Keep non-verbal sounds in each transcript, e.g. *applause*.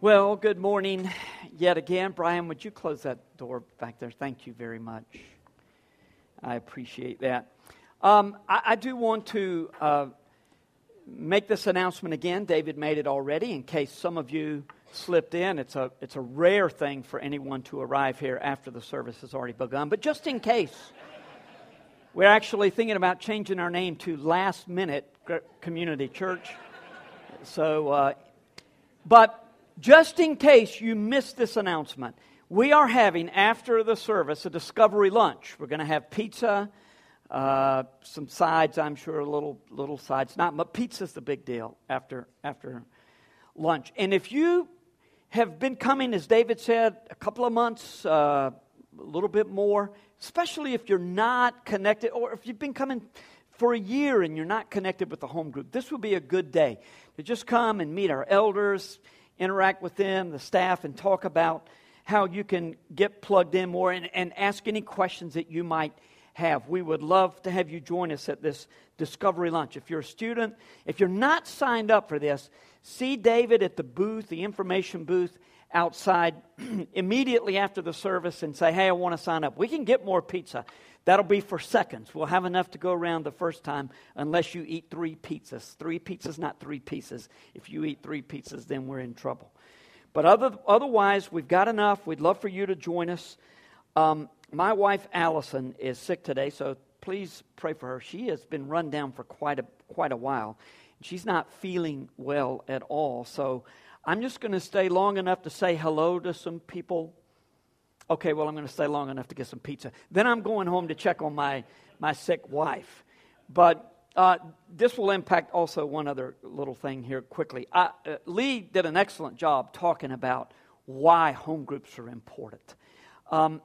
Well, good morning yet again. Brian, would you close that door back there? Thank you very much. I appreciate that. Um, I, I, do want to uh, make this announcement again. David made it already in case some of you slipped in. It's a, it's a rare thing for anyone to arrive here after the service has already begun. But just in case, we're actually thinking about changing our name to Last Minute Community Church. So, uh, but just in case you missed this announcement, we are having after the service a discovery lunch. We're going to have pizza, uh, some sides, I'm sure, a little little sides. Not, but pizza's the big deal after after lunch. And if you have been coming, as David said, a couple of months, uh, a little bit more, especially if you're not connected, or if you've been coming for a year and you're not connected with the home group, this would be a good day to just come and meet our elders interact with them, the staff, and talk about how you can get plugged in more and, and ask any questions that you might have. We would love to have you join us at this Discovery Lunch. If you're a student, if you're not signed up for this, see David at the booth, the information booth outside *clears throat* immediately after the service and say, Hey, I want to sign up. We can get more pizza. That'll be for seconds. We'll have enough to go around the first time unless you eat three pizzas. Three pizzas, not three pieces. If you eat three pizzas, then we're in trouble. But other, otherwise, we've got enough. We'd love for you to join us. Um, my wife, Allison, is sick today, so please pray for her. She has been run down for quite a, quite a while. She's not feeling well at all. So I'm just going to stay long enough to say hello to some people okay, well, I'm going to stay long enough to get some pizza. Then I'm going home to check on my, my sick wife. But uh, this will impact also one other little thing here quickly. uh, Lee did an excellent job talking about why home groups are important. Um,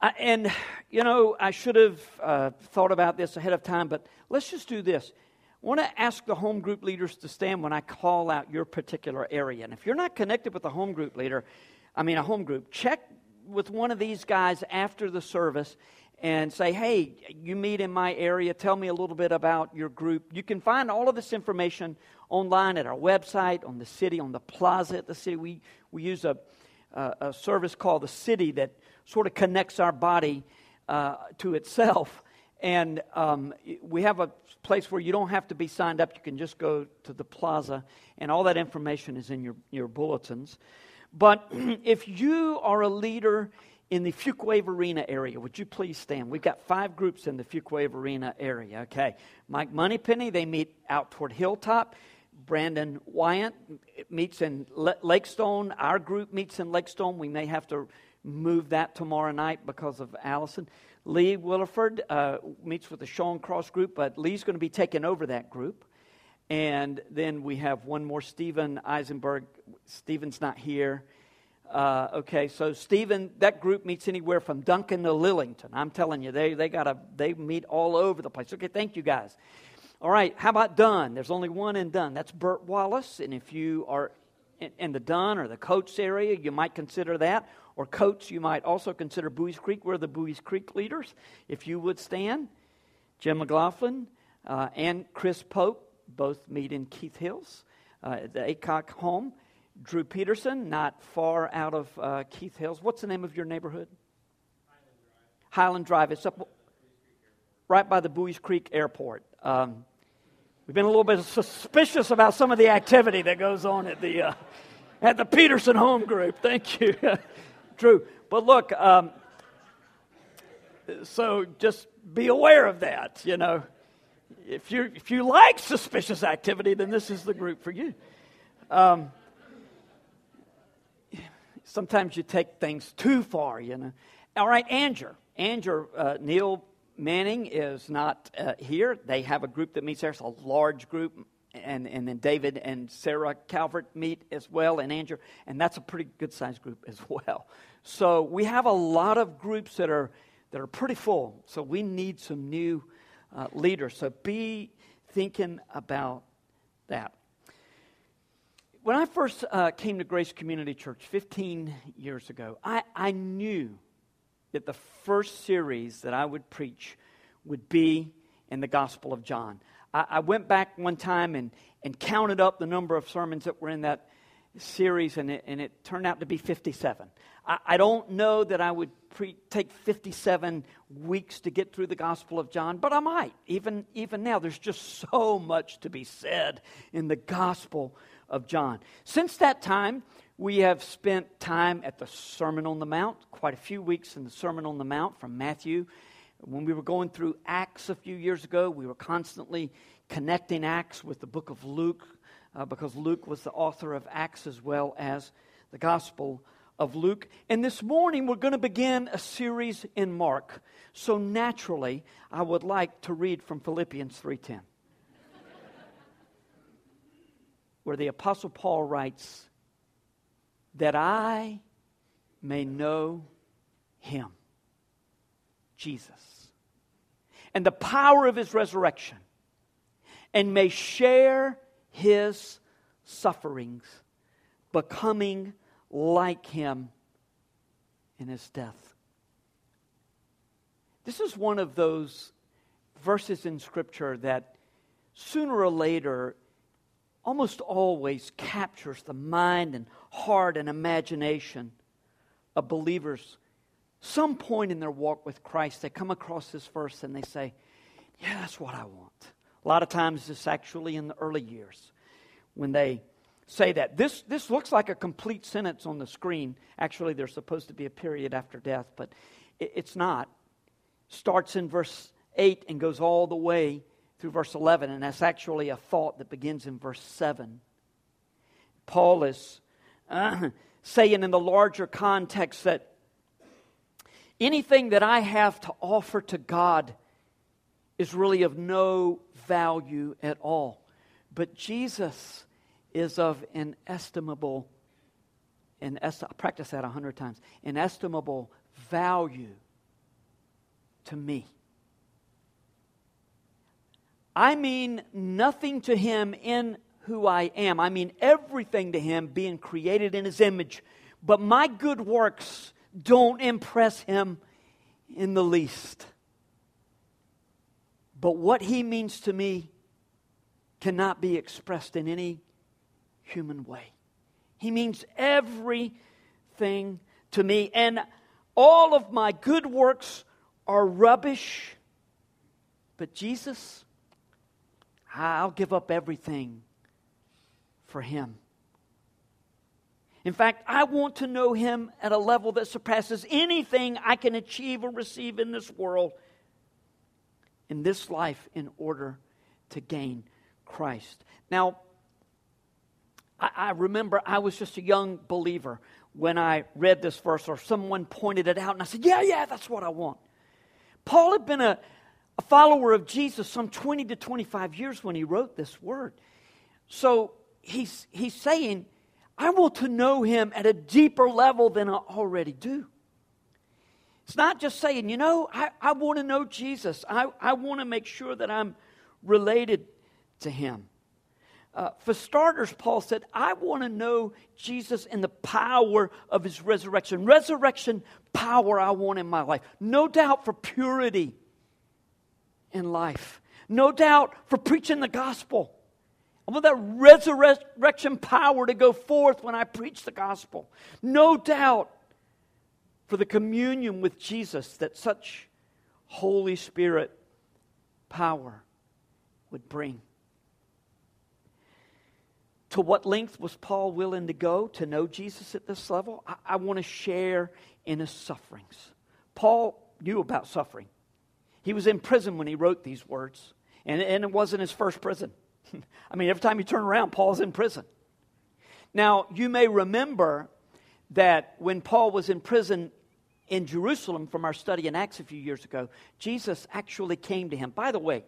I, and, you know, I should have uh, thought about this ahead of time, but let's just do this. I want to ask the home group leaders to stand when I call out your particular area. And if you're not connected with a home group leader, I mean, a home group, check with one of these guys after the service and say, hey, you meet in my area, tell me a little bit about your group. You can find all of this information online at our website, on the city, on the plaza at the city. We, we use a, a, a service called the city that sort of connects our body uh, to itself. And um, we have a place where you don't have to be signed up. You can just go to the plaza, and all that information is in your, your bulletins. But *clears throat* if you are a leader in the Fuquay-Varina area, would you please stand? We've got five groups in the Fuquay-Varina area. Okay. Mike Moneypenny, they meet out toward Hilltop. Brandon Wyant meets in Lakestone. Our group meets in Lakestone. We may have to move that tomorrow night because of Allison. Lee Williford uh, meets with the Sean Cross group, but Lee's going to be taking over that group. And then we have one more, Stephen Eisenberg. Stephen's not here. Uh, okay, so Stephen, that group meets anywhere from Duncan to Lillington. I'm telling you, they, they, gotta, they meet all over the place. Okay, thank you guys. All right, how about Dunn? There's only one in Dunn. That's Burt Wallace. And if you are in, in the Dunn or the Coats area, you might consider that. Or Coats, you might also consider Buies Creek. We're the Buies Creek leaders, if you would stand. Jim McLaughlin uh, and Chris Pope both meet in Keith Hills, uh, the Acock home. Drew Peterson, not far out of uh, Keith Hills. What's the name of your neighborhood? Highland Drive. Highland Drive. It's up right by the Buies Creek Airport. Um, we've been a little bit suspicious about some of the activity that goes on at the uh, at the Peterson home group. Thank you, *laughs* Drew. But look, um, so just be aware of that. You know, if you if you like suspicious activity, then this is the group for you. Um, sometimes you take things too far, you know. All right, Angier. Angier, uh, Neil Manning is not uh, here. They have a group that meets there. It's a large group. And, and then David and Sarah Calvert meet as well, and Andrew, and that's a pretty good sized group as well. So we have a lot of groups that are that are pretty full. So we need some new uh, leaders. So be thinking about that. When I first uh, came to Grace Community Church 15 years ago, I, I knew that the first series that I would preach would be in the Gospel of John. I, I went back one time and, and counted up the number of sermons that were in that series, and it, and it turned out to be 57. I, I don't know that I would pre- take 57 weeks to get through the Gospel of John, but I might. Even, even now, there's just *laughs* so much to be said in the Gospel of John. Since that time, we have spent time at the Sermon on the Mount, quite a few weeks in the Sermon on the Mount from Matthew. When we were going through Acts a few years ago, we were constantly connecting Acts with the book of Luke uh, because Luke was the author of Acts as well as the Gospel of Luke. And this morning we're going to begin a series in Mark. So naturally, I would like to read from Philippians 3:10. where the apostle Paul writes that I may know him Jesus and the power of his resurrection and may share his sufferings becoming like him in his death. This is one of those verses in Scripture that sooner or later almost always captures the mind and heart and imagination of believers. Some point in their walk with Christ, they come across this verse and they say, Yeah, that's what I want. A lot of times it's actually in the early years when they say that. This, this looks like a complete sentence on the screen. Actually, there's supposed to be a period after death, but it, it's not. Starts in verse 8 and goes all the way through verse 11, and that's actually a thought that begins in verse 7. Paul is uh, *clears throat* saying in the larger context that anything that I have to offer to God is really of no value at all. But Jesus is of inestimable, in est- I practice that a hundred times, inestimable value to me. I mean nothing to him in who I am. I mean everything to him being created in his image. But my good works don't impress him in the least. But what he means to me cannot be expressed in any human way. He means everything to me. And all of my good works are rubbish. But Jesus, I'll give up everything for Him. In fact, I want to know Him at a level that surpasses anything I can achieve or receive in this world, in this life, in order to gain Christ. Now, I, I remember I was just a young believer when I read this verse, or someone pointed it out, and I said, Yeah, yeah, that's what I want. Paul had been a, a follower of Jesus some 20 to 25 years when he wrote this word. So he's, he's saying, I want to know him at a deeper level than I already do. It's not just saying, you know, I, I want to know Jesus. I, I want to make sure that I'm related to him. Uh, for starters, Paul said, I want to know Jesus and the power of his resurrection. Resurrection power I want in my life. No doubt for purity in life. No doubt for preaching the gospel. I want that resurrection power to go forth when I preach the gospel. No doubt for the communion with Jesus that such Holy Spirit power would bring. To what length was Paul willing to go to know Jesus at this level? I, I want to share in his sufferings. Paul knew about suffering. He was in prison when he wrote these words, and, and it wasn't his first prison. *laughs* I mean, every time you turn around, Paul's in prison. Now, you may remember that when Paul was in prison in Jerusalem from our study in Acts a few years ago, Jesus actually came to him. By the way,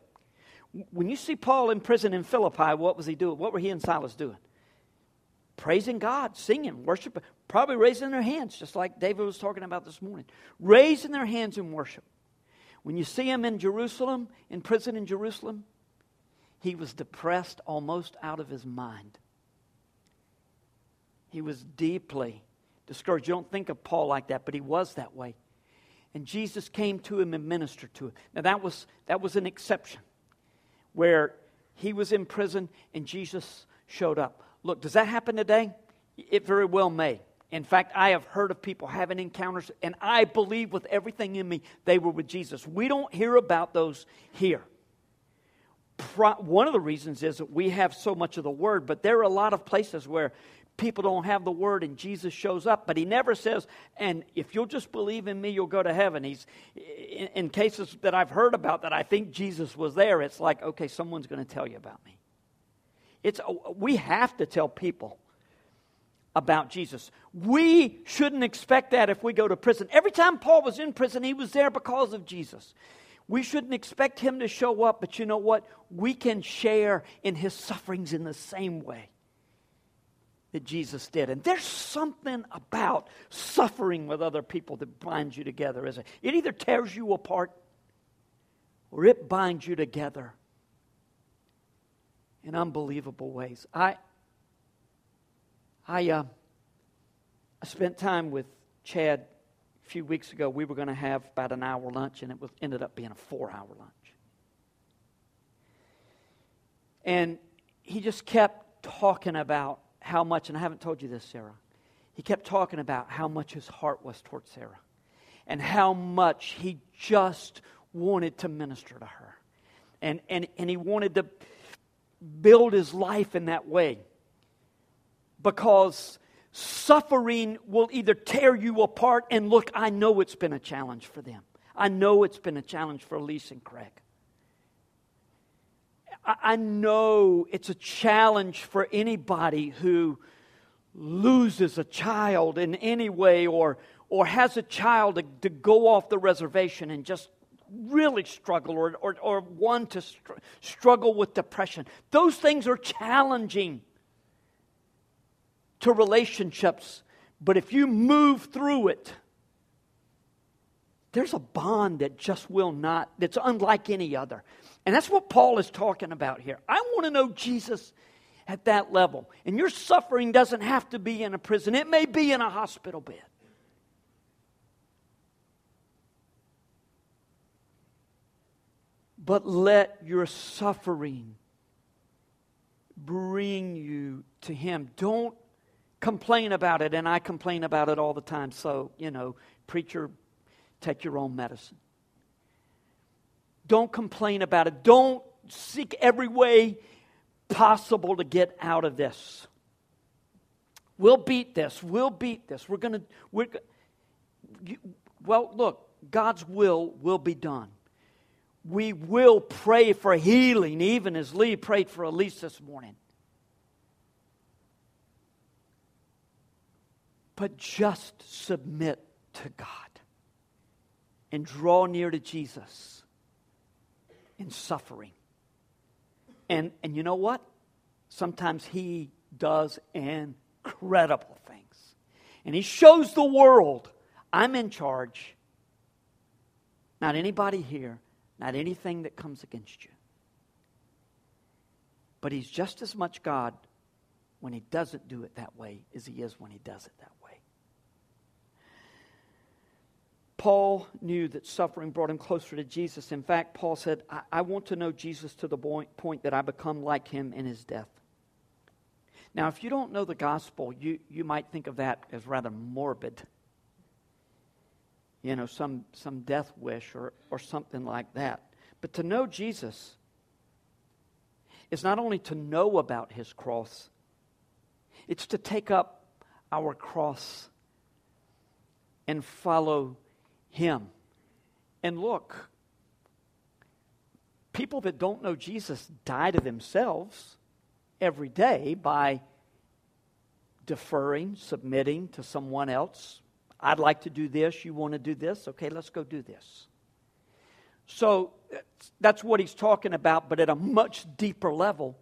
when you see Paul in prison in Philippi, what was he doing? What were he and Silas doing? Praising God, singing, worshiping, probably raising their hands, just like David was talking about this morning. Raising their hands in worship. When you see him in Jerusalem, in prison in Jerusalem, he was depressed almost out of his mind. He was deeply discouraged. You don't think of Paul like that, but he was that way. And Jesus came to him and ministered to him. Now that was that was an exception where he was in prison and Jesus showed up. Look, does that happen today? It very well may. In fact, I have heard of people having encounters, and I believe with everything in me they were with Jesus. We don't hear about those here. One of the reasons is that we have so much of the Word, but there are a lot of places where people don't have the Word and Jesus shows up, but He never says, and if you'll just believe in me, you'll go to heaven. He's, in cases that I've heard about that I think Jesus was there, it's like, okay, someone's going to tell you about me. It's, uh, we have to tell people about Jesus. We shouldn't expect that if we go to prison. Every time Paul was in prison, he was there because of Jesus. We shouldn't expect him to show up, but you know what? We can share in his sufferings in the same way that Jesus did. And there's something about suffering with other people that binds you together, isn't it? It either tears you apart or it binds you together in unbelievable ways. I I, uh, I spent time with Chad a few weeks ago. We were going to have about an hour lunch, and it was, ended up being a four hour lunch. And he just kept talking about how much, and I haven't told you this, Sarah. He kept talking about how much his heart was towards Sarah and how much he just wanted to minister to her. And, and, and he wanted to build his life in that way because suffering will either tear you apart. And look, I know it's been a challenge for them. I know it's been a challenge for Elise and Craig. I know it's a challenge for anybody who loses a child in any way or, or has a child to, to go off the reservation and just really struggle or, or, or one to str- struggle with depression. Those things are challenging to relationships, but if you move through it, there's a bond that just will not, that's unlike any other. And that's what Paul is talking about here. I want to know Jesus at that level. And your suffering doesn't have to be in a prison, it may be in a hospital bed. But let your suffering bring you to Him. Don't complain about it, and I complain about it all the time. So, you know, preacher, take your own medicine. Don't complain about it. Don't seek every way possible to get out of this. We'll beat this. We'll beat this. We're going to, we're, well, look, God's will will be done. We will pray for healing, even as Lee prayed for Elise this morning. but just submit to God and draw near to Jesus in suffering. And, and you know what? Sometimes He does incredible things. And He shows the world I'm in charge. Not anybody here, not anything that comes against you. But He's just as much God when He doesn't do it that way as He is when He does it that way. Paul knew that suffering brought him closer to Jesus. In fact, Paul said, I, I want to know Jesus to the point, point that I become like him in his death. Now, if you don't know the gospel, you, you might think of that as rather morbid. You know, some, some death wish or, or something like that. But to know Jesus is not only to know about his cross, it's to take up our cross and follow him. And look, people that don't know Jesus die to themselves every day by deferring, submitting to someone else. I'd like to do this. You want to do this? Okay, let's go do this. So that's what he's talking about, but at a much deeper level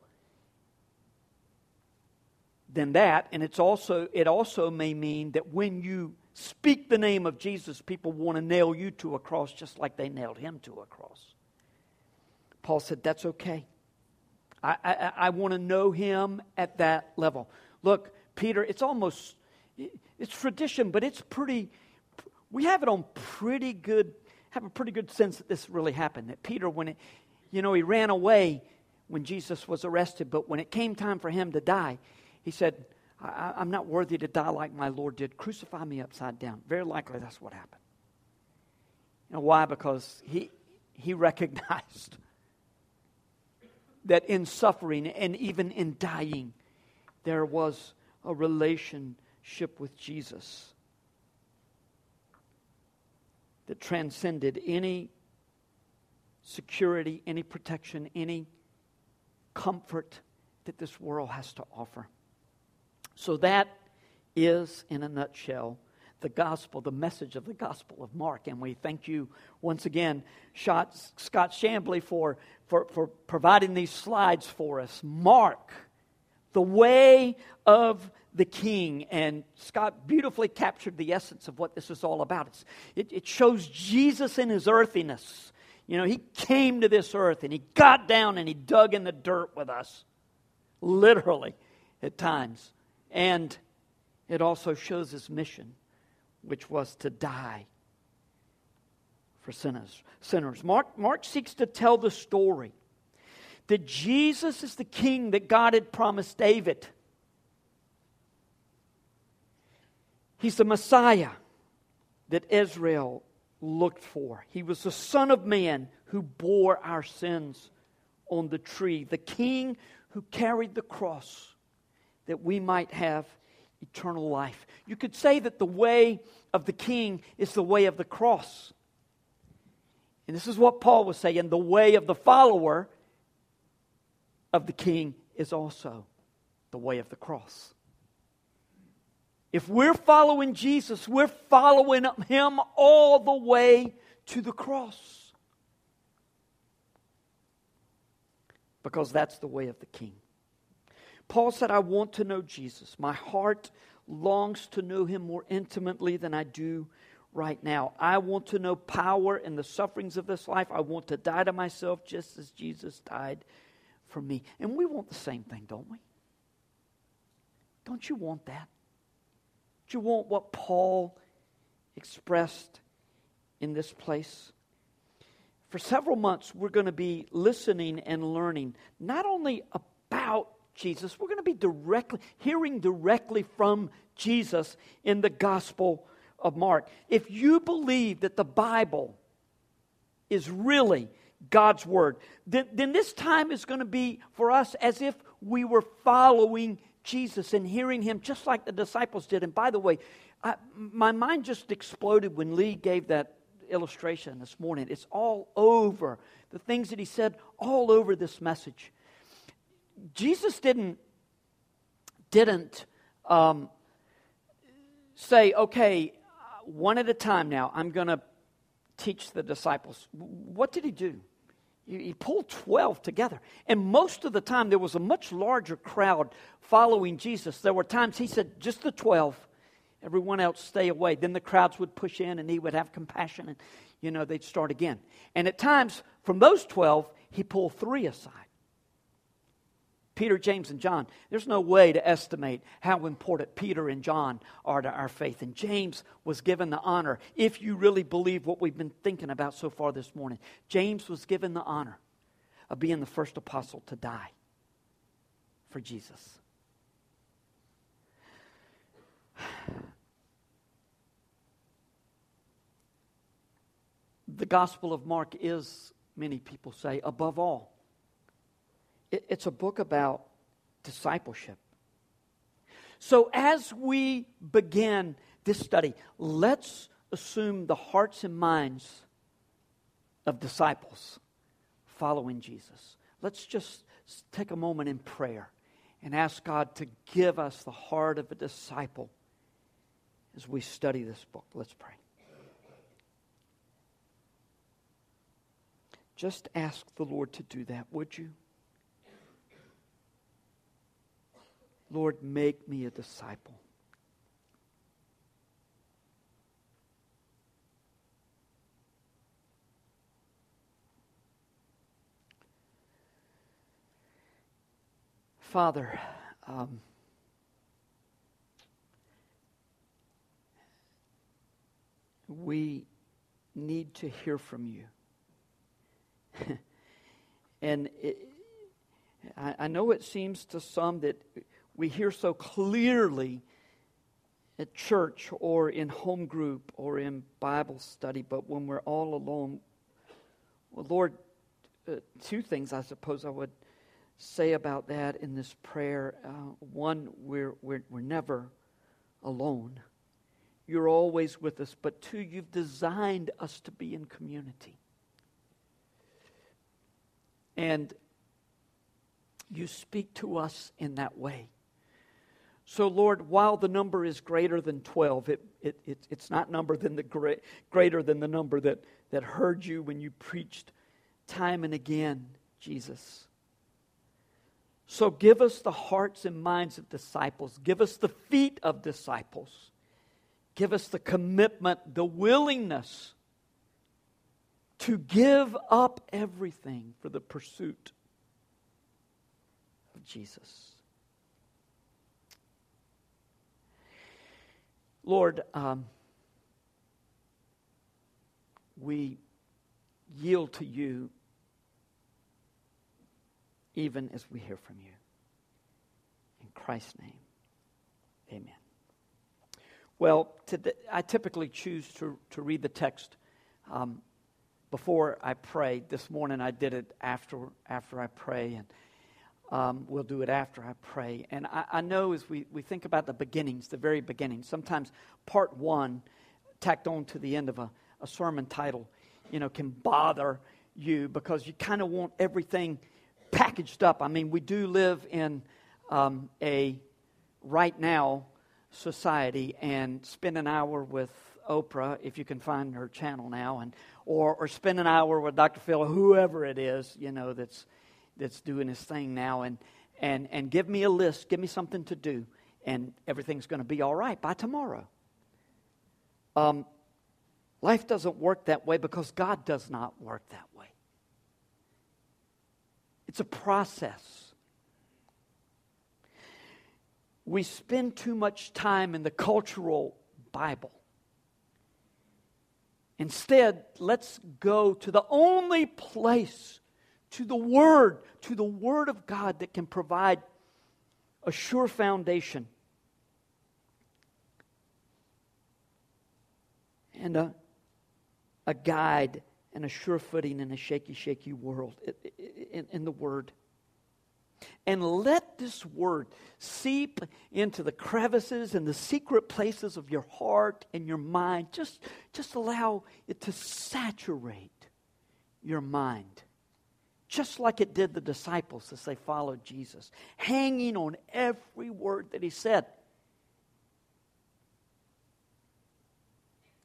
than that. And it's also, it also may mean that when you speak the name of Jesus, people want to nail you to a cross just like they nailed him to a cross. Paul said, That's okay. I, I, I want to know him at that level. Look, Peter, it's almost, it's tradition, but it's pretty, we have it on pretty good, have a pretty good sense that this really happened. That Peter, when it, you know, he ran away when Jesus was arrested, but when it came time for him to die, he said, I, I'm not worthy to die like my Lord did. Crucify me upside down. Very likely that's what happened. You know why? Because he, he recognized that in suffering and even in dying, there was a relationship with Jesus that transcended any security, any protection, any comfort that this world has to offer. So, that is, in a nutshell, the gospel, the message of the gospel of Mark. And we thank you once again, Scott Shambly, for, for, for providing these slides for us. Mark, the way of the king. And Scott beautifully captured the essence of what this is all about. It, it shows Jesus in his earthiness. You know, he came to this earth and he got down and he dug in the dirt with us, literally at times. And it also shows his mission, which was to die for sinners. sinners. Mark, Mark seeks to tell the story that Jesus is the king that God had promised David. He's the Messiah that Israel looked for. He was the Son of Man who bore our sins on the tree, the King who carried the cross that we might have eternal life. You could say that the way of the King is the way of the cross. And this is what Paul was saying the way of the follower of the King is also the way of the cross. If we're following Jesus, we're following him all the way to the cross. Because that's the way of the king. Paul said, I want to know Jesus. My heart longs to know him more intimately than I do right now. I want to know power in the sufferings of this life. I want to die to myself just as Jesus died for me. And we want the same thing, don't we? Don't you want that? Do you want what Paul expressed in this place? For several months, we're going to be listening and learning not only about Jesus, we're going to be directly hearing directly from Jesus in the Gospel of Mark. If you believe that the Bible is really God's Word, then, then this time is going to be for us as if we were following Jesus and hearing him just like the disciples did. And by the way, I, my mind just exploded when Lee gave that illustration this morning. It's all over. The things that he said, all over this message. Jesus didn't, didn't um, say, okay, one at a time now, I'm going to teach the disciples. What did he do? He pulled 12 together. And most of the time, there was a much larger crowd following Jesus. There were times he said, just the 12, everyone else stay away. Then the crowds would push in and he would have compassion and, you know, they'd start again. And at times, from those 12, he pulled three aside. Peter, James, and John. There's no way to estimate how important Peter and John are to our faith. And James was given the honor, if you really believe what we've been thinking about so far this morning. James was given the honor of being the first apostle to die for Jesus. *sighs* The Gospel of Mark is, many people say, above all it's a book about discipleship. So, as we begin this study, let's assume the hearts and minds of disciples following Jesus. Let's just take a moment in prayer and ask God to give us the heart of a disciple as we study this book. Let's pray. Just ask the Lord to do that, would you? Lord, make me a disciple. Father, um, we need to hear from you. *laughs* and it, I, I know it seems to some that we hear so clearly at church or in home group or in Bible study, but when we're all alone, well, Lord, uh, two things I suppose I would say about that in this prayer. Uh, one, we're, we're, we're never alone. You're always with us. But two, you've designed us to be in community. And you speak to us in that way. So, Lord, while the number is greater than 12, it, it, it, it's not number than the great, greater than the number that, that heard you when you preached time and again, Jesus. So give us the hearts and minds of disciples. Give us the feet of disciples. Give us the commitment, the willingness to give up everything for the pursuit of Jesus. Lord, um, we yield to you even as we hear from you. In Christ's name, amen. Well, today, I typically choose to, to read the text um, before I pray. This morning I did it after, after I pray, and um, we'll do it after I pray. And I, I know as we, we think about the beginnings, the very beginnings, sometimes part one, tacked on to the end of a, a sermon title, you know, can bother you because you kind of want everything packaged up. I mean, we do live in um, a right now society and spend an hour with Oprah if you can find her channel now, and or or spend an hour with Dr. Phil, whoever it is, you know, that's that's doing his thing now, and and and give me a list, give me something to do, and everything's going to be all right by tomorrow. Um, life doesn't work that way because God does not work that way. It's a process. We spend too much time in the cultural Bible. Instead, let's go to the only place, to the Word, to the Word of God that can provide a sure foundation and a, a guide and a sure footing in a shaky, shaky world, in, in the Word. And let this Word seep into the crevices and the secret places of your heart and your mind. Just, just allow it to saturate your mind. Just like it did the disciples as they followed Jesus, hanging on every word that he said.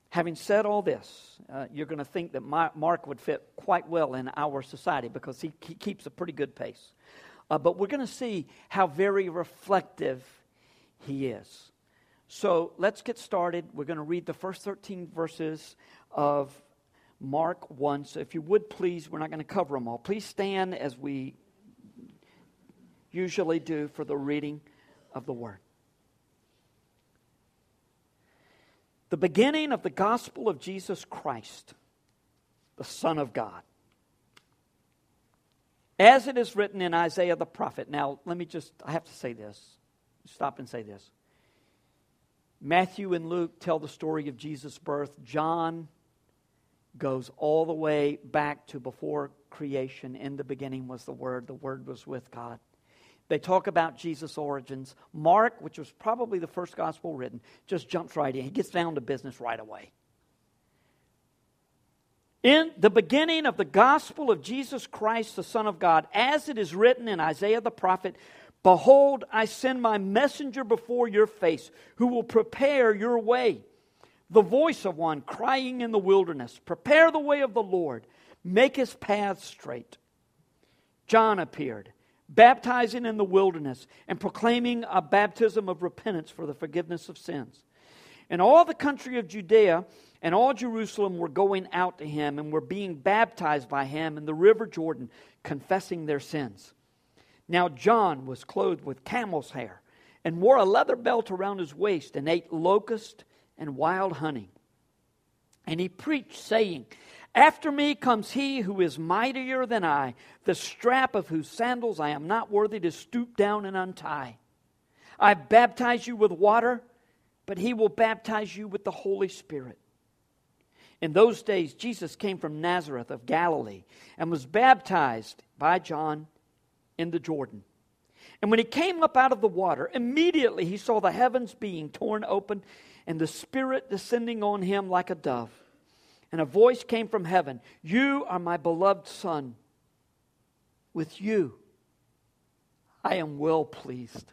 Having said all this, uh, you're going to think that Mark would fit quite well in our society because he, he keeps a pretty good pace. Uh, but we're going to see how very reflective he is. So let's get started. We're going to read the first 13 verses of Mark 1. So if you would please, we're not going to cover them all. Please stand as we usually do for the reading of the word. the beginning of the gospel of Jesus Christ, the Son of God. As it is written in Isaiah the prophet. Now, let me just, I have to say this. Stop and say this. Matthew and Luke tell the story of Jesus' birth. John goes all the way back to before creation. In the beginning was the Word, the Word was with God. They talk about Jesus' origins. Mark, which was probably the first gospel written, just jumps right in. He gets down to business right away. In the beginning of the gospel of Jesus Christ, the Son of God, as it is written in Isaiah the prophet, Behold, I send my messenger before your face, who will prepare your way. The voice of one crying in the wilderness, Prepare the way of the Lord, make his path straight. John appeared baptizing in the wilderness and proclaiming a baptism of repentance for the forgiveness of sins. And all the country of Judea and all Jerusalem were going out to him and were being baptized by him in the river Jordan, confessing their sins. Now John was clothed with camel's hair and wore a leather belt around his waist and ate locust and wild honey. And he preached, saying, after me comes he who is mightier than I, the strap of whose sandals I am not worthy to stoop down and untie. I baptize you with water, but he will baptize you with the Holy Spirit. In those days, Jesus came from Nazareth of Galilee and was baptized by John in the Jordan. And when he came up out of the water, immediately he saw the heavens being torn open and the Spirit descending on him like a dove. And a voice came from heaven You are my beloved Son. With you I am well pleased.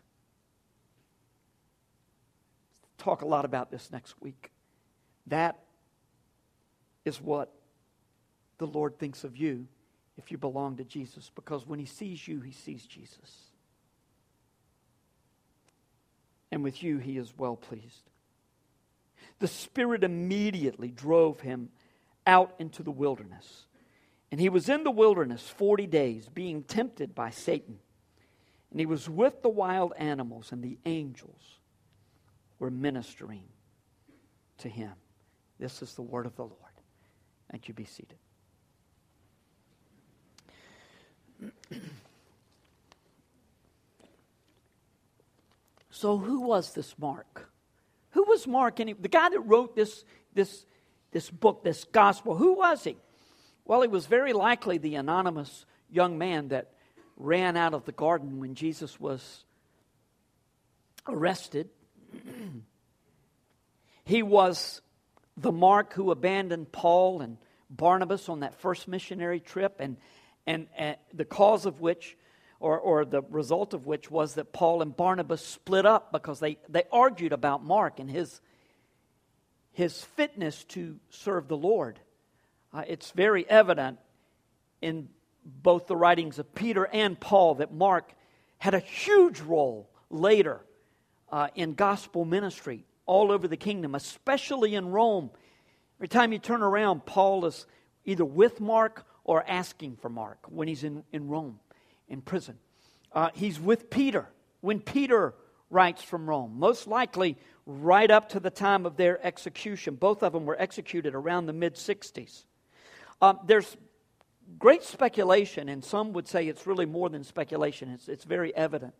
Talk a lot about this next week. That is what the Lord thinks of you if you belong to Jesus, because when He sees you, He sees Jesus. And with you, He is well pleased. The Spirit immediately drove him out into the wilderness. And he was in the wilderness 40 days, being tempted by Satan. And he was with the wild animals, and the angels were ministering to him. This is the word of the Lord. Thank you. Be seated. *clears throat* so, who was this Mark? Who was Mark? Any, the guy that wrote this, this, this book, this gospel, who was he? Well, he was very likely the anonymous young man that ran out of the garden when Jesus was arrested. *clears throat* he was the Mark who abandoned Paul and Barnabas on that first missionary trip, and, and, and the cause of which, or, or the result of which, was that Paul and Barnabas split up because they, they argued about Mark and his, his fitness to serve the Lord. Uh, it's very evident in both the writings of Peter and Paul that Mark had a huge role later uh, in gospel ministry all over the kingdom, especially in Rome. Every time you turn around, Paul is either with Mark or asking for Mark when he's in, in Rome, in prison. Uh, he's with Peter when Peter writes from Rome, most likely right up to the time of their execution. Both of them were executed around the mid 60s. Uh, there's great speculation, and some would say it's really more than speculation, it's, it's very evident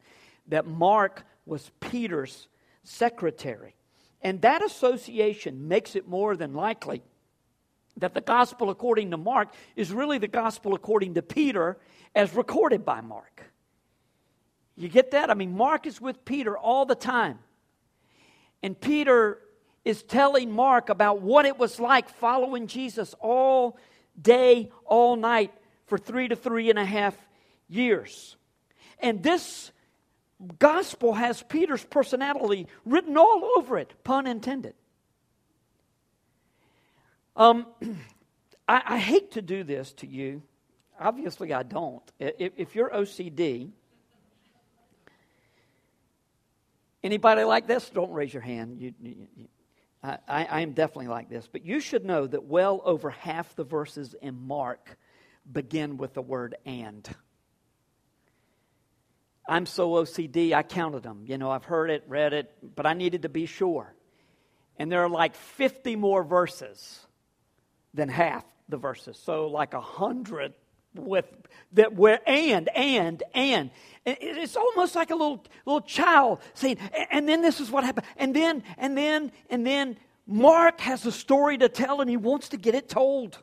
that Mark was Peter's secretary. And that association makes it more than likely that the gospel according to Mark is really the gospel according to Peter as recorded by Mark. You get that? I mean, Mark is with Peter all the time. And Peter is telling Mark about what it was like following Jesus all day, all night for three to three and a half years. And this gospel has Peter's personality written all over it, pun intended. Um, *clears throat* I, I, hate to do this to you. Obviously, I don't. If, if you're OCD, anybody like this? Don't raise your hand. You, you, you, I, I am definitely like this. But you should know that well over half the verses in Mark begin with the word and. I'm so OCD, I counted them. You know, I've heard it, read it, but I needed to be sure. And there are like 50 more verses than half the verses. So like a hundred with that where and and and it's almost like a little little child saying and then this is what happened and then and then and then mark has a story to tell and he wants to get it told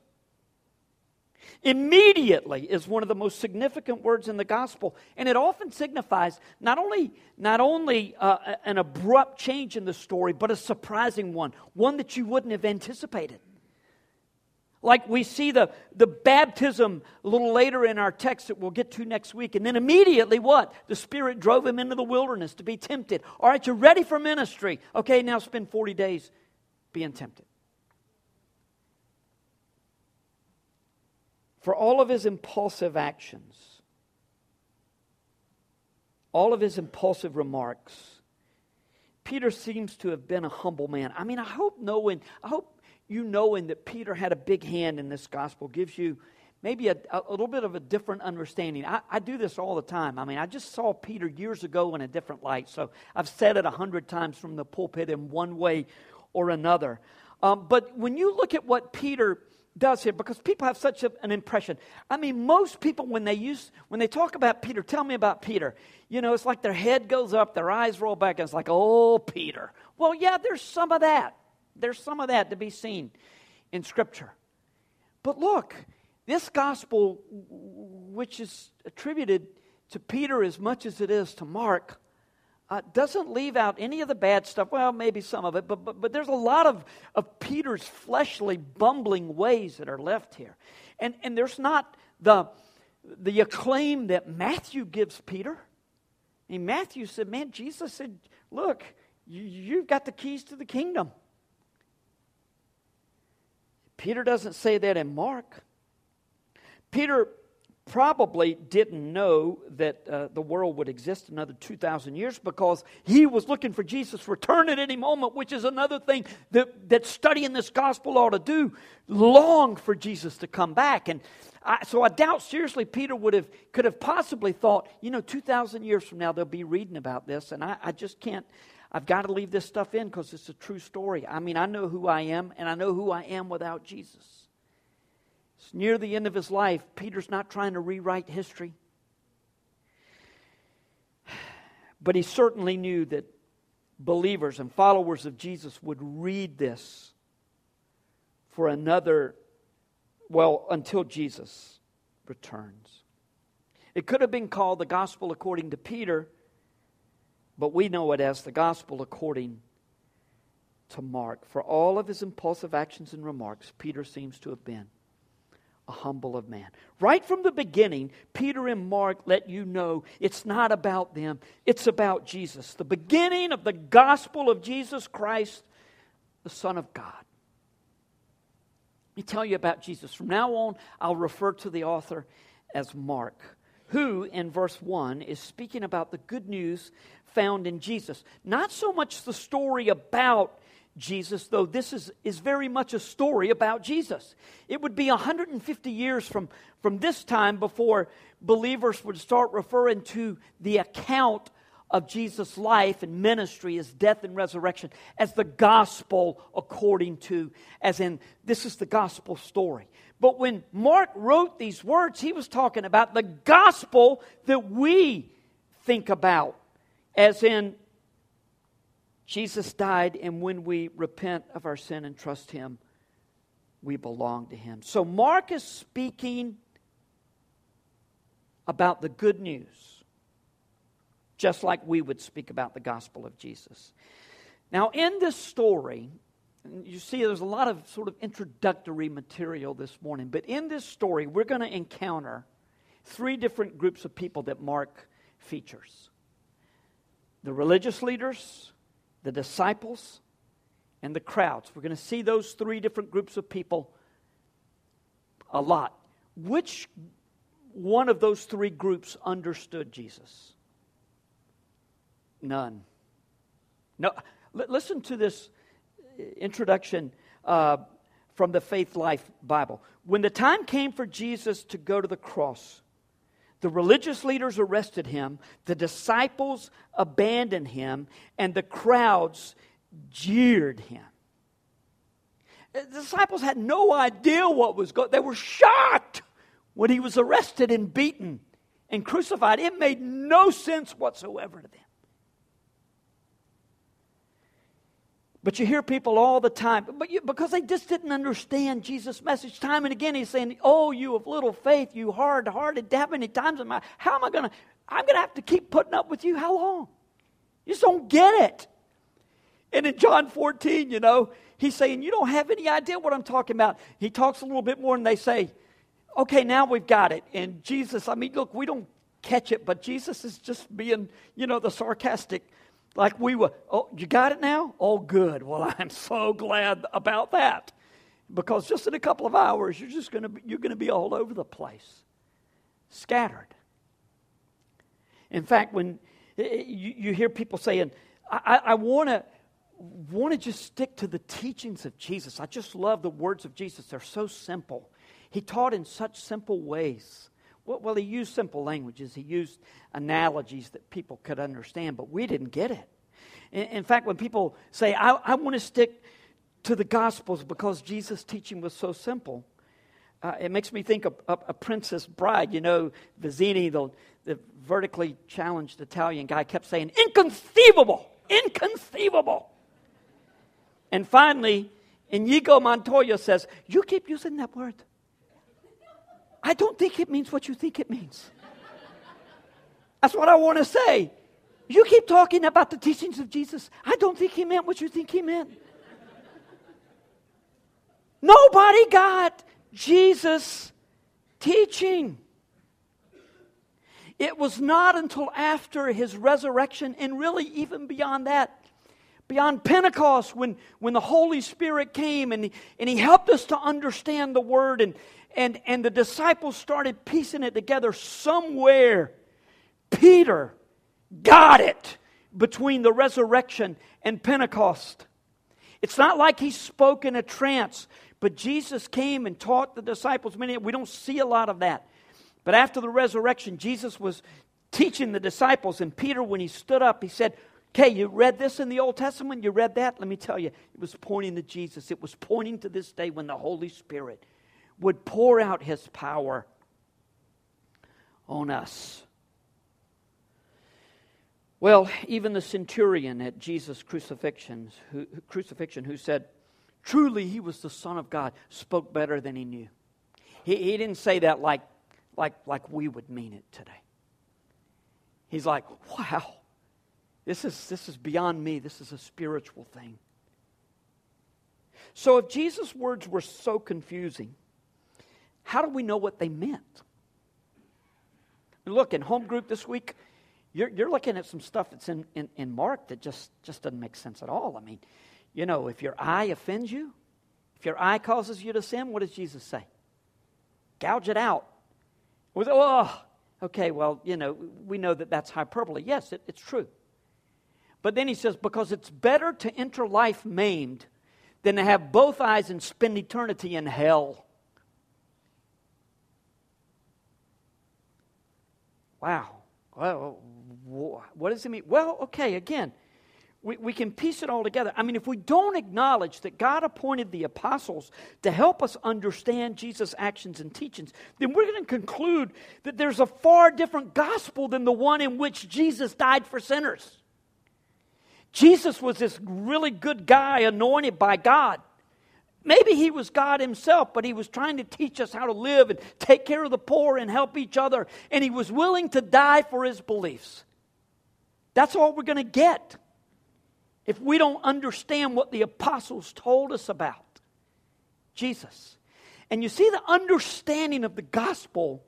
Immediately is one of the most significant words in the gospel, and it often signifies not only, not only uh, an abrupt change in the story, but a surprising one, one that you wouldn't have anticipated. Like we see the, the baptism a little later in our text that we'll get to next week. And then immediately, what? The Spirit drove him into the wilderness to be tempted. All right, you're ready for ministry. Okay, now spend 40 days being tempted. for all of his impulsive actions, all of his impulsive remarks, Peter seems to have been a humble man. I mean, I hope knowing, I hope you knowing that Peter had a big hand in this gospel gives you maybe a, a little bit of a different understanding. I, I, do this all the time. I mean, I just saw Peter years ago in a different light, so I've said it a hundred times from the pulpit in one way or another. Um, but when you look at what Peter does here because people have such a, an impression. I mean, most people when they use when they talk about Peter, tell me about Peter. You know, it's like their head goes up, their eyes roll back, and it's like, oh, Peter. Well, yeah, there's some of that. There's some of that to be seen in Scripture. But look, this gospel, which is attributed to Peter as much as it is to Mark, uh, doesn't leave out any of the bad stuff. Well, maybe some of it, but, but, but there's a lot of, of Peter's fleshly, bumbling ways that are left here. And, and there's not the, the acclaim that Matthew gives Peter. I mean, Matthew said, Man, Jesus said, Look, you, you've got the keys to the kingdom. Peter doesn't say that in Mark. Peter probably didn't know that uh, the world would exist another 2,000 years because he was looking for Jesus' return at any moment, which is another thing that, that studying this gospel ought to do. Long for Jesus to come back. And I, so I doubt seriously Peter would have, could have possibly thought, you know, 2,000 years from now they'll be reading about this. And I, I just can't, I've got to leave this stuff in because it's a true story. I mean, I know who I am, and I know who I am without Jesus. It's near the end of his life. Peter's not trying to rewrite history. *sighs* But he certainly knew that believers and followers of Jesus would read this for another, well, until Jesus returns. It could have been called the gospel according to Peter, but we know it as the gospel according to Mark. For all of his impulsive actions and remarks, Peter seems to have been a humble of man. Right from the beginning, Peter and Mark let you know it's not about them, it's about Jesus. The beginning of the gospel of Jesus Christ, the Son of God. Let me tell you about Jesus. From now on, I'll refer to the author as Mark, who in verse 1 is speaking about the good news found in Jesus. Not so much the story about Jesus, though this is, is very much a story about Jesus. It would be 150 years from, from this time before believers would start referring to the account of Jesus' life and ministry, his death and resurrection, as the gospel according to, as in, this is the gospel story. But when Mark wrote these words, he was talking about the gospel that we think about, as in Jesus died, and when we repent of our sin and trust Him, we belong to Him. So Mark is speaking about the good news, just like we would speak about the gospel of Jesus. Now, in this story, you see there's a lot of sort of introductory material this morning, but in this story, we're going to encounter three different groups of people that Mark features the religious leaders the disciples, and the crowds. We're going to see those three different groups of people a lot. Which one of those three groups understood Jesus? None. No. L- listen to this introduction uh, from the Faith Life Bible. When the time came for Jesus to go to the cross, the religious leaders arrested him, the disciples abandoned him, and the crowds jeered him. The disciples had no idea what was going They were shocked when he was arrested and beaten and crucified. It made no sense whatsoever to them. But you hear people all the time, but you, because they just didn't understand Jesus' message. Time and again, he's saying, "Oh, you of little faith, you hard-hearted." That many times, am I, how am I to? I'm to have to keep putting up with you. How long? You just don't get it. And in John 14, you know, he's saying, "You don't have any idea what I'm talking about." He talks a little bit more, and they say, "Okay, now we've got it." And Jesus, I mean, look, we don't catch it, but Jesus is just being, you know, the sarcastic like we were, oh, you got it now? Oh, good. Well, *laughs* I'm so glad about that. Because just in a couple of hours, you're just going to you're going to be all over the place, scattered. In fact, when you, you hear people saying, I, I want to want to just stick to the teachings of Jesus. I just love the words of Jesus. They're so simple. He taught in such simple ways. Well, he used simple languages, he used analogies that people could understand, but we didn't get it. In, fact, when people say, I, I want to stick to the Gospels because Jesus' teaching was so simple, uh, it makes me think of, of, a Princess Bride. You know, Vizzini, the, the vertically challenged Italian guy, kept saying, inconceivable, inconceivable. And finally, Inigo Montoya says, You keep using that word. I don't think it means what you think it means. That's what I want to say. You keep talking about the teachings of Jesus. I don't think he meant what you think he meant. Nobody got Jesus' teaching. It was not until after his resurrection, and really even beyond that, beyond Pentecost, when, when the Holy Spirit came and, and he helped us to understand the Word, and, and, and the disciples started piecing it together somewhere. Peter got it between the resurrection and Pentecost. It's not like he spoke in a trance, but Jesus came and taught the disciples many. We don't see a lot of that. But after the resurrection, Jesus was teaching the disciples, and Peter, when he stood up, he said, Okay, you read this in the Old Testament? You read that? Let me tell you, it was pointing to Jesus. It was pointing to this day when the Holy Spirit would pour out his power on us. Well, even the centurion at Jesus' crucifixion, who, crucifixion, who said, Truly, he was the Son of God, spoke better than he knew. He, he didn't say that like like, like we would mean it today. He's like, wow, this is, this is beyond me. This is a spiritual thing. So, if Jesus' words were so confusing, how do we know what they meant? Look, in home group this week, you're, you're looking at some stuff that's in, in, in Mark that just, just doesn't make sense at all. I mean, you know, if your eye offends you, if your eye causes you to sin, what does Jesus say? Gouge it out. Was, oh, okay, well, you know, we know that that's hyperbole. Yes, it, it's true. But then he says, because it's better to enter life maimed than to have both eyes and spend eternity in hell. Wow. Well, what does it mean? Well, okay, again, we, we can piece it all together. I mean, if we don't acknowledge that God appointed the apostles to help us understand Jesus' actions and teachings, then we're going to conclude that there's a far different gospel than the one in which Jesus died for sinners. Jesus was this really good guy anointed by God. Maybe he was God himself, but he was trying to teach us how to live and take care of the poor and help each other. And he was willing to die for his beliefs. That's all we're going to get if we don't understand what the apostles told us about Jesus. And you see the understanding of the gospel.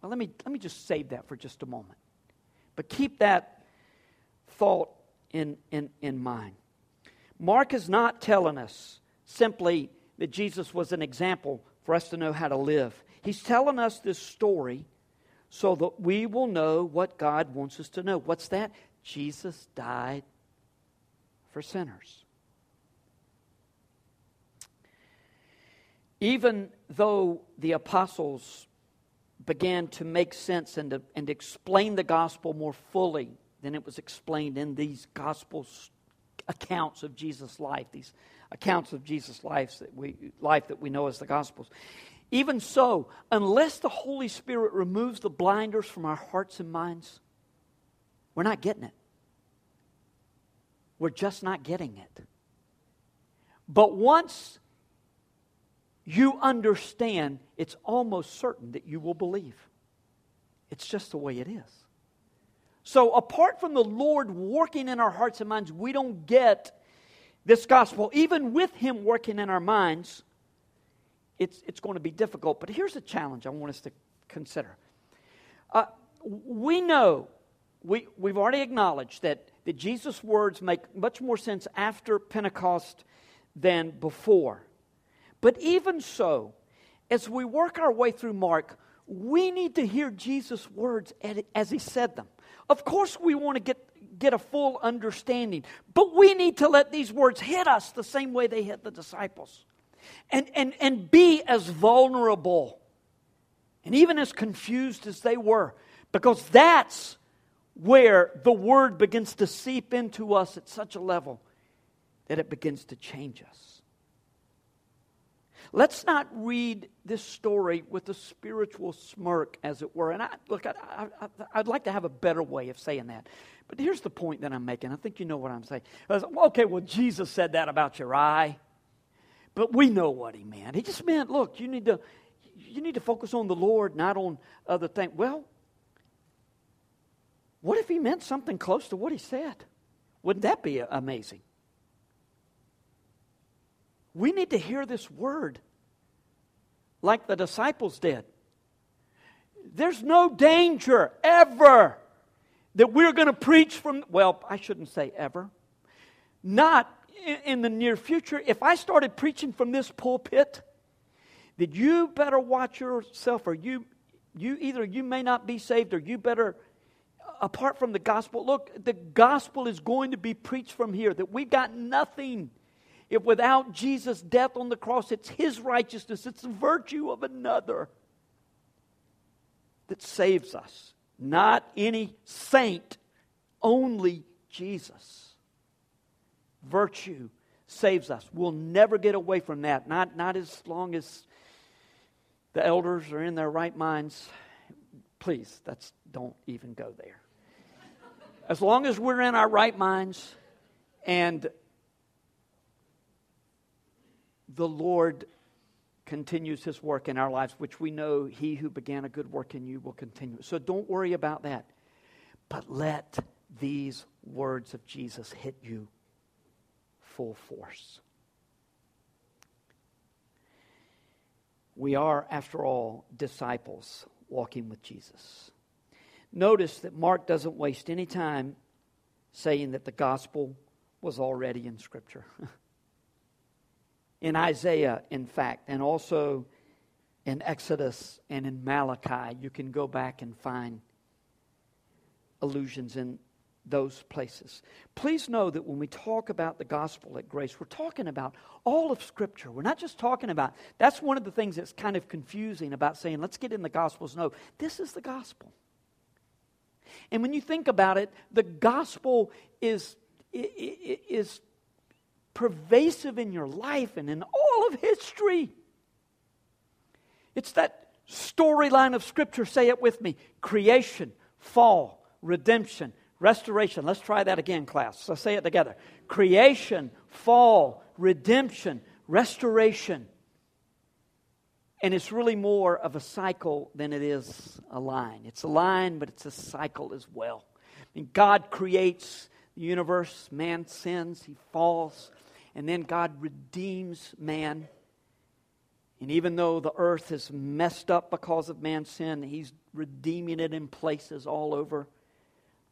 Well, let me, let me just save that for just a moment. But keep that thought in, in, in mind. Mark is not telling us simply that Jesus was an example for us to know how to live. He's telling us this story so that we will know what God wants us to know. What's that? Jesus died for sinners. Even though the apostles began to make sense and, to, and explain the gospel more fully than it was explained in these gospel accounts of Jesus' life, these accounts of Jesus' life that we, life that we know as the gospels. Even so, unless the Holy Spirit removes the blinders from our hearts and minds, we're not getting it. We're just not getting it. But once you understand, it's almost certain that you will believe. It's just the way it is. So, apart from the Lord working in our hearts and minds, we don't get this gospel. Even with Him working in our minds, it's, it's going to be difficult. But here's a challenge I want us to consider. Uh, we know, we, we've already acknowledged that that Jesus' words make much more sense after Pentecost than before. But even so, as we work our way through Mark, we need to hear Jesus' words as he said them. Of course, we want to get, get a full understanding, but we need to let these words hit us the same way they hit the disciples and, and, and be as vulnerable and even as confused as they were, because that's where the word begins to seep into us at such a level that it begins to change us. Let's not read this story with a spiritual smirk, as it were. And I, look, I, I'd like to have a better way of saying that. But here's the point that I'm making. I think you know what I'm saying. Was, okay, well, Jesus said that about your eye, but we know what he meant. He just meant, look, you need to, you need to focus on the Lord, not on other things. Well, what if he meant something close to what he said? Wouldn't that be amazing? We need to hear this word like the disciples did. There's no danger ever that we're going to preach from, well, I shouldn't say ever, not in the near future. If I started preaching from this pulpit, that you better watch yourself or you you either you may not be saved or you better uh, apart from the gospel look the gospel is going to be preached from here that we've got nothing if without Jesus' death on the cross, it's his righteousness, it's the virtue of another that saves us. Not any saint, only Jesus. Virtue saves us. We'll never get away from that, not, not as long as the elders are in their right minds. Please, that's don't even go there. As long as we're in our right minds and the Lord continues his work in our lives, which we know he who began a good work in you will continue. So don't worry about that. But let these words of Jesus hit you full force. We are, after all, disciples walking with Jesus. Notice that Mark doesn't waste any time saying that the gospel was already in Scripture. *laughs* in Isaiah, in fact, and also in Exodus and in Malachi. You can go back and find allusions in those places. Please know that when we talk about the gospel at grace, we're talking about all of Scripture. We're not just talking about, that's one of the things that's kind of confusing about saying, let's get in the gospels. No, this is the gospel. And when you think about it, the gospel is, is pervasive in your life and in all of history. It's that storyline of Scripture. Say it with me creation, fall, redemption, restoration. Let's try that again, class. Let's say it together creation, fall, redemption, restoration. And it's really more of a cycle than it is a line. It's a line, but it's a cycle as well. I mean, God creates the universe, man sins, he falls, and then God redeems man. And even though the earth is messed up because of man's sin, He's redeeming it in places all over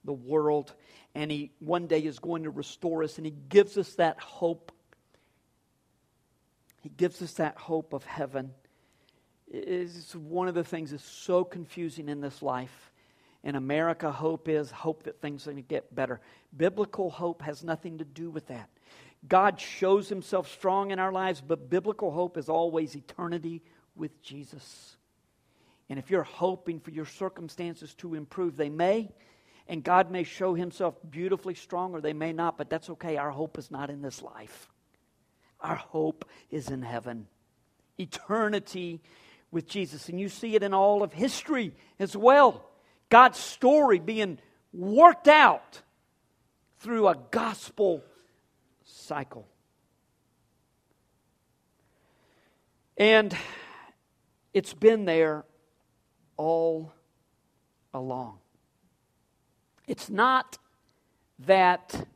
the world. And He one day is going to restore us, and He gives us that hope. He gives us that hope of heaven. It's one of the things that's so confusing in this life. In America, hope is hope that things are going to get better. Biblical hope has nothing to do with that. God shows himself strong in our lives, but biblical hope is always eternity with Jesus. And if you're hoping for your circumstances to improve, they may, and God may show himself beautifully strong or they may not, but that's okay. Our hope is not in this life. Our hope is in heaven. Eternity with Jesus. And you see it in all of history as well. God's story being worked out through a gospel cycle. And it's been there all along. It's not that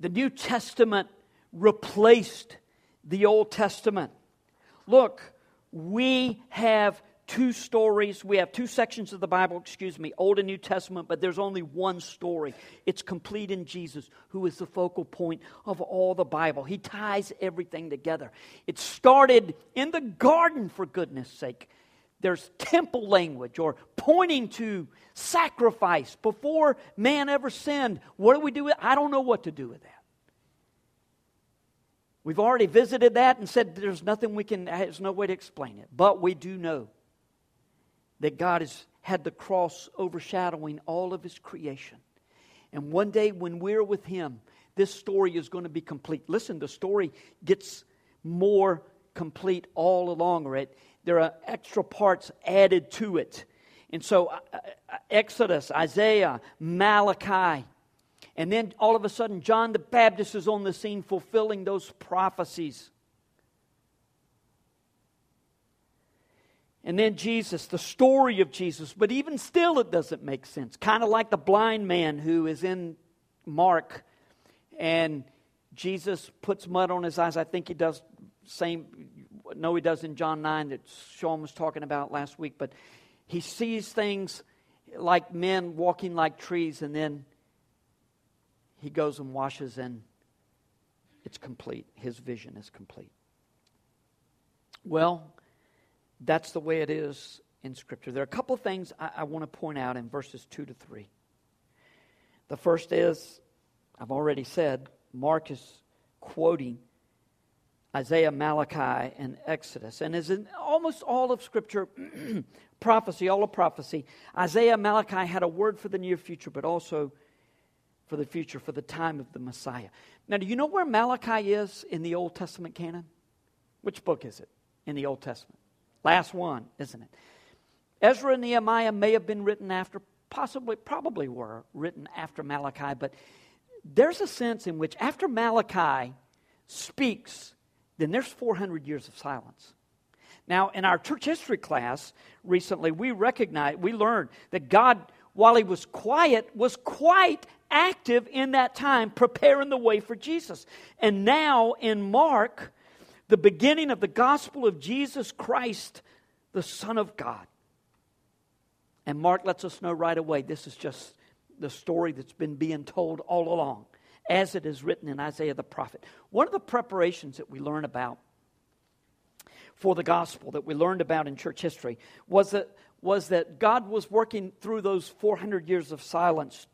the New Testament replaced the Old Testament. Look, we have two stories. We have two sections of the Bible, excuse me, Old and New Testament, but there's only one story. It's complete in Jesus, who is the focal point of all the Bible. He ties everything together. It started in the garden, for goodness sake. There's temple language or pointing to sacrifice before man ever sinned. What do we do with I don't know what to do with that. We've already visited that and said there's nothing we can, there's no way to explain it. But we do know that God has had the cross overshadowing all of His creation. And one day when we're with Him, this story is going to be complete. Listen, the story gets more complete all along, it, there are extra parts added to it. And so, uh, uh, Exodus, Isaiah, Malachi, and then all of a sudden, John the Baptist is on the scene fulfilling those prophecies. And then Jesus, the story of Jesus, but even still it doesn't make sense. Kind of like the blind man who is in Mark and Jesus puts mud on his eyes. I think he does same no he does in John 9 that Sean was talking about last week, but he sees things like men walking like trees and then he goes and washes and it's complete. His vision is complete. Well, that's the way it is in Scripture. There are a couple things I, I want to point out in verses 2 to 3. The first is, I've already said, Mark is quoting Isaiah, Malachi, and Exodus. And as in almost all of Scripture, *clears throat* prophecy, all of prophecy, Isaiah, Malachi had a word for the near future, but also for the future, for the time of the Messiah. Now, do you know where Malachi is in the Old Testament canon? Which book is it in the Old Testament? Last one, isn't it? Ezra and Nehemiah may have been written after, possibly, probably were written after Malachi, but there's a sense in which after Malachi speaks, then there's 400 years of silence. Now, in our church history class recently, we recognized, we learned that God, while He was quiet, was quite active in that time, preparing the way for Jesus. And now in Mark, the beginning of the gospel of Jesus Christ, the Son of God. And Mark lets us know right away this is just the story that's been being told all along, as it is written in Isaiah the prophet. One of the preparations that we learn about for the gospel that we learned about in church history was that, was that God was working through those 400 years of silence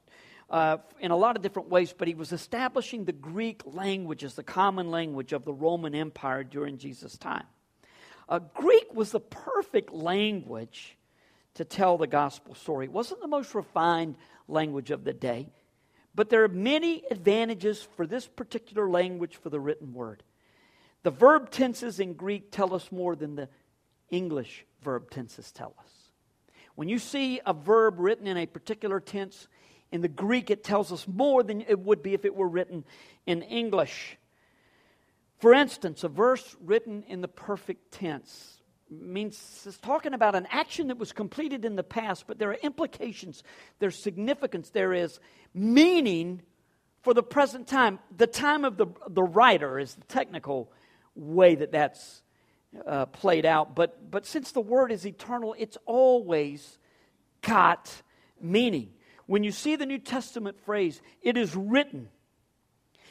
uh, in a lot of different ways, but he was establishing the Greek language as the common language of the Roman Empire during Jesus' time. Uh, Greek was the perfect language to tell the gospel story. It wasn't the most refined language of the day, but there are many advantages for this particular language for the written word. The verb tenses in Greek tell us more than the English verb tenses tell us. When you see a verb written in a particular tense, in the Greek, it tells us more than it would be if it were written in English. For instance, a verse written in the perfect tense means it's talking about an action that was completed in the past, but there are implications, there's significance, there is meaning for the present time. The time of the, the writer is the technical way that that's uh, played out. But, but since the word is eternal, it's always got meaning. When you see the New Testament phrase, it is written,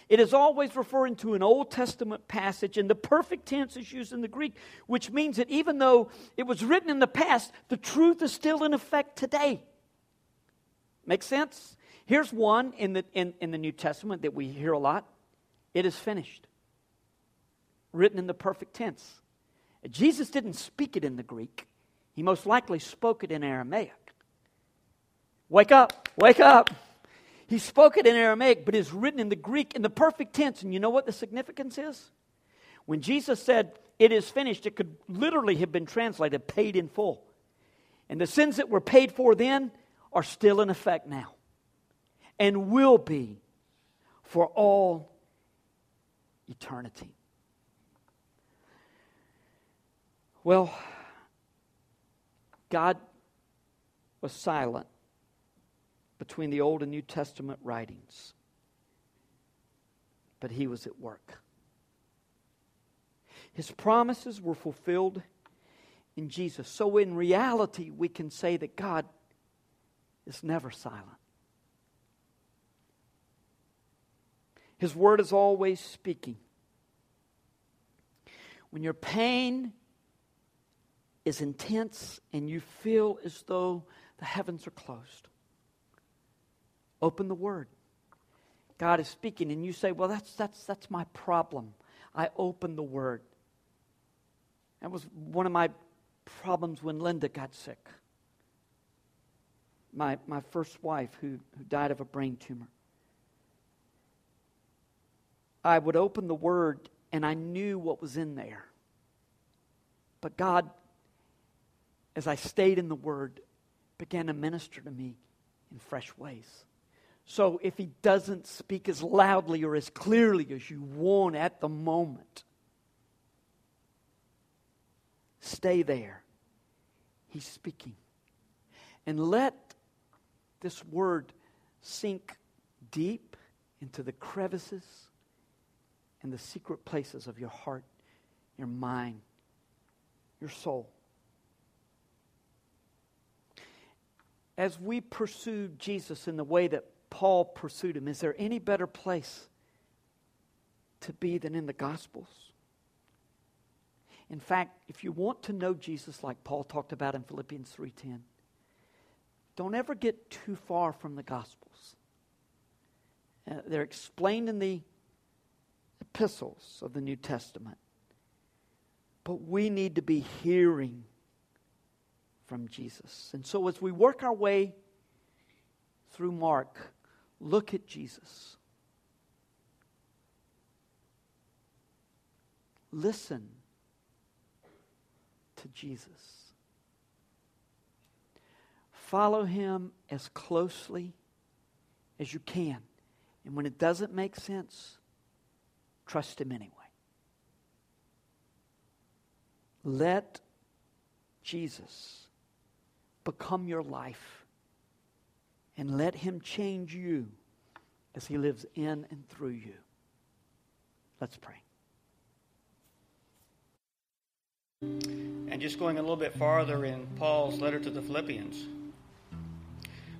it is always referring to an Old Testament passage, and the perfect tense is used in the Greek, which means that even though it was written in the past, the truth is still in effect today. Make sense? Here's one in the, in, in the New Testament that we hear a lot it is finished, written in the perfect tense. Jesus didn't speak it in the Greek, he most likely spoke it in Aramaic. Wake up, wake up. He spoke it in Aramaic, but it's written in the Greek in the perfect tense. And you know what the significance is? When Jesus said, It is finished, it could literally have been translated paid in full. And the sins that were paid for then are still in effect now and will be for all eternity. Well, God was silent between the Old and New Testament writings. But he was at work. His promises were fulfilled in Jesus. So, in reality, we can say that God is never silent. His word is always speaking. When your pain is intense and you feel as though the heavens are closed, Open the Word. God is speaking, and you say, Well, that's, that's, that's my problem. I open the Word. That was one of my problems when Linda got sick. My, my first wife, who, who died of a brain tumor. I would open the Word, and I knew what was in there. But God, as I stayed in the Word, began to minister to me in fresh ways. So if He doesn't speak as loudly or as clearly as you want at the moment, stay there. He's speaking. And let this word sink deep into the crevices and the secret places of your heart, your mind, your soul. As we pursue Jesus in the way that Paul pursued him, is there any better place to be than in the Gospels? In fact, if you want to know Jesus like Paul talked about in Philippians 3:10, don't ever get too far from the Gospels. Uh, they're explained in the epistles of the New Testament. But we need to be hearing from Jesus. And so as we work our way through Mark, look at Jesus. Listen to Jesus. Follow him as closely as you can. And when it doesn't make sense, trust him anyway. Let Jesus become your life and let him change you as he lives in and through you. Let's pray. And just going a little bit farther in Paul's letter to the Philippians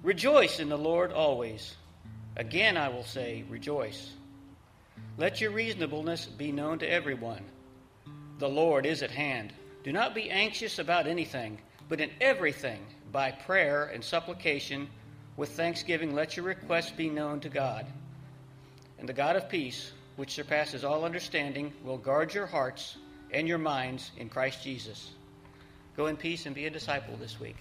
Rejoice in the Lord always. Again, I will say, rejoice. Let your reasonableness be known to everyone. The Lord is at hand. Do not be anxious about anything, but in everything, by prayer and supplication, with thanksgiving, let your requests be known to God. And the God of peace, which surpasses all understanding, will guard your hearts and your minds in Christ Jesus. Go in peace and be a disciple this week.